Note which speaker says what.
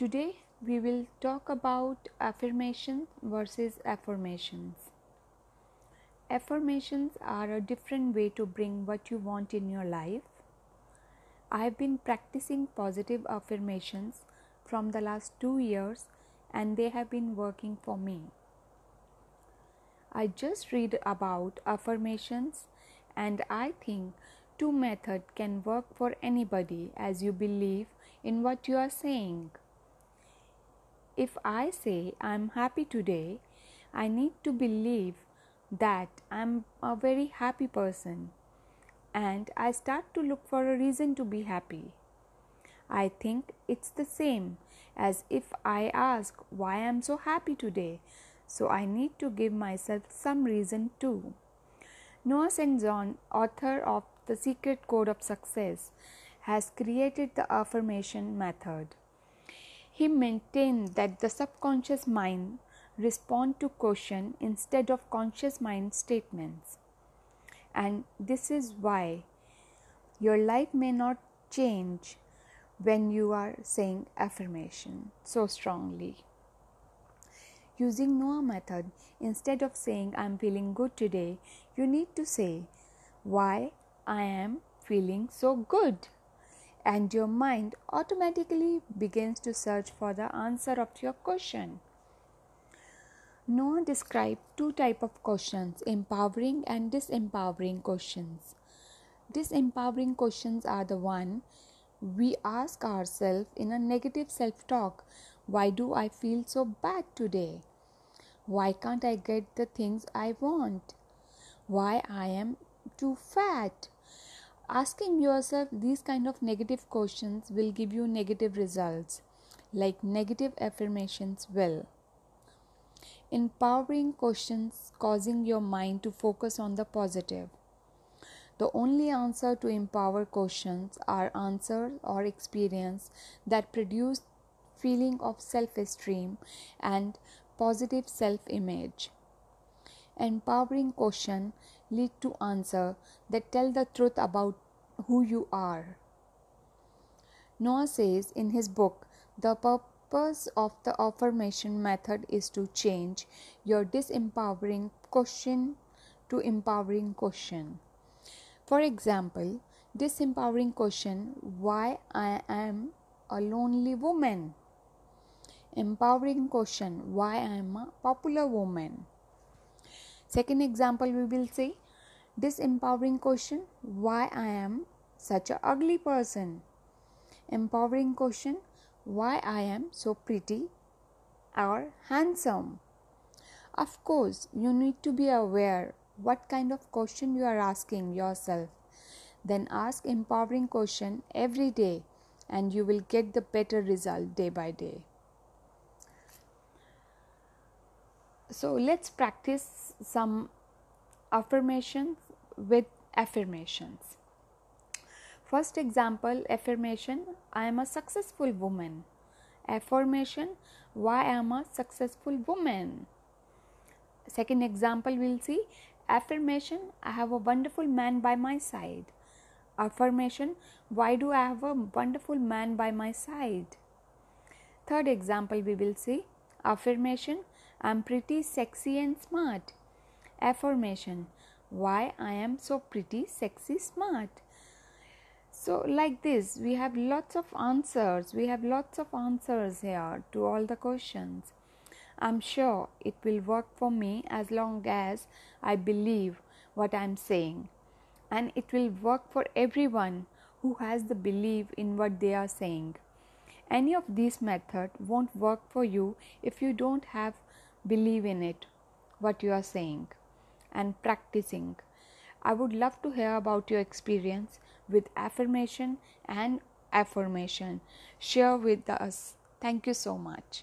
Speaker 1: Today we will talk about affirmations versus afformations. Affirmations are a different way to bring what you want in your life. I have been practicing positive affirmations from the last two years and they have been working for me. I just read about afformations and I think two method can work for anybody as you believe in what you are saying. If I say I'm happy today, I need to believe that I'm a very happy person and I start to look for a reason to be happy. I think it's the same as if I ask why I'm so happy today so I need to give myself some reason too. Noah St. Author of The Secret Code of Success, has created the afformation method. He maintained that the subconscious mind respond to question instead of conscious mind statements. And this is why your life may not change when you are saying affirmation so strongly. Using Noah method, instead of saying I'm feeling good today, you need to say why I am feeling so good. And your mind automatically begins to search for the answer of your question. Noah described two type of questions, empowering and disempowering questions. Disempowering questions are the one we ask ourselves in a negative self-talk. Why do I feel so bad today? Why can't I get the things I want? Why I am too fat? Asking yourself these kind of negative questions will give you negative results, like negative affirmations will. Empowering questions causing your mind to focus on the positive. The only answer to empower questions are answers or experience that produce feeling of self-esteem and positive self image. Empowering question lead to answer that tell the truth about who you are. Noah says in his book, the purpose of the afformation method is to change your disempowering question to empowering question. For example, disempowering question why I am a lonely woman empowering question why I am a popular woman. Second example, we will say disempowering question why I am such a ugly person. Empowering question why I am so pretty or handsome. Of course, you need to be aware what kind of question you are asking yourself. Then ask empowering question every day and you will get the better result day by day. So let's practice some affirmations with afformations. First example affirmation I am a successful woman. Afformation why I am a successful woman. Second example we'll see affirmation I have a wonderful man by my side. Afformation why do I have a wonderful man by my side. Third example we will see affirmation I'm pretty sexy and smart. Afformation Why I am so pretty, sexy, smart. So, like this, we have lots of answers. We have lots of answers here to all the questions. I'm sure it will work for me as long as I believe what I'm saying. And it will work for everyone who has the belief in what they are saying. Any of these methods won't work for you if you don't have believe in it, what you are saying, and practicing. I would love to hear about your experience with affirmation and afformation. Share with us. Thank you so much.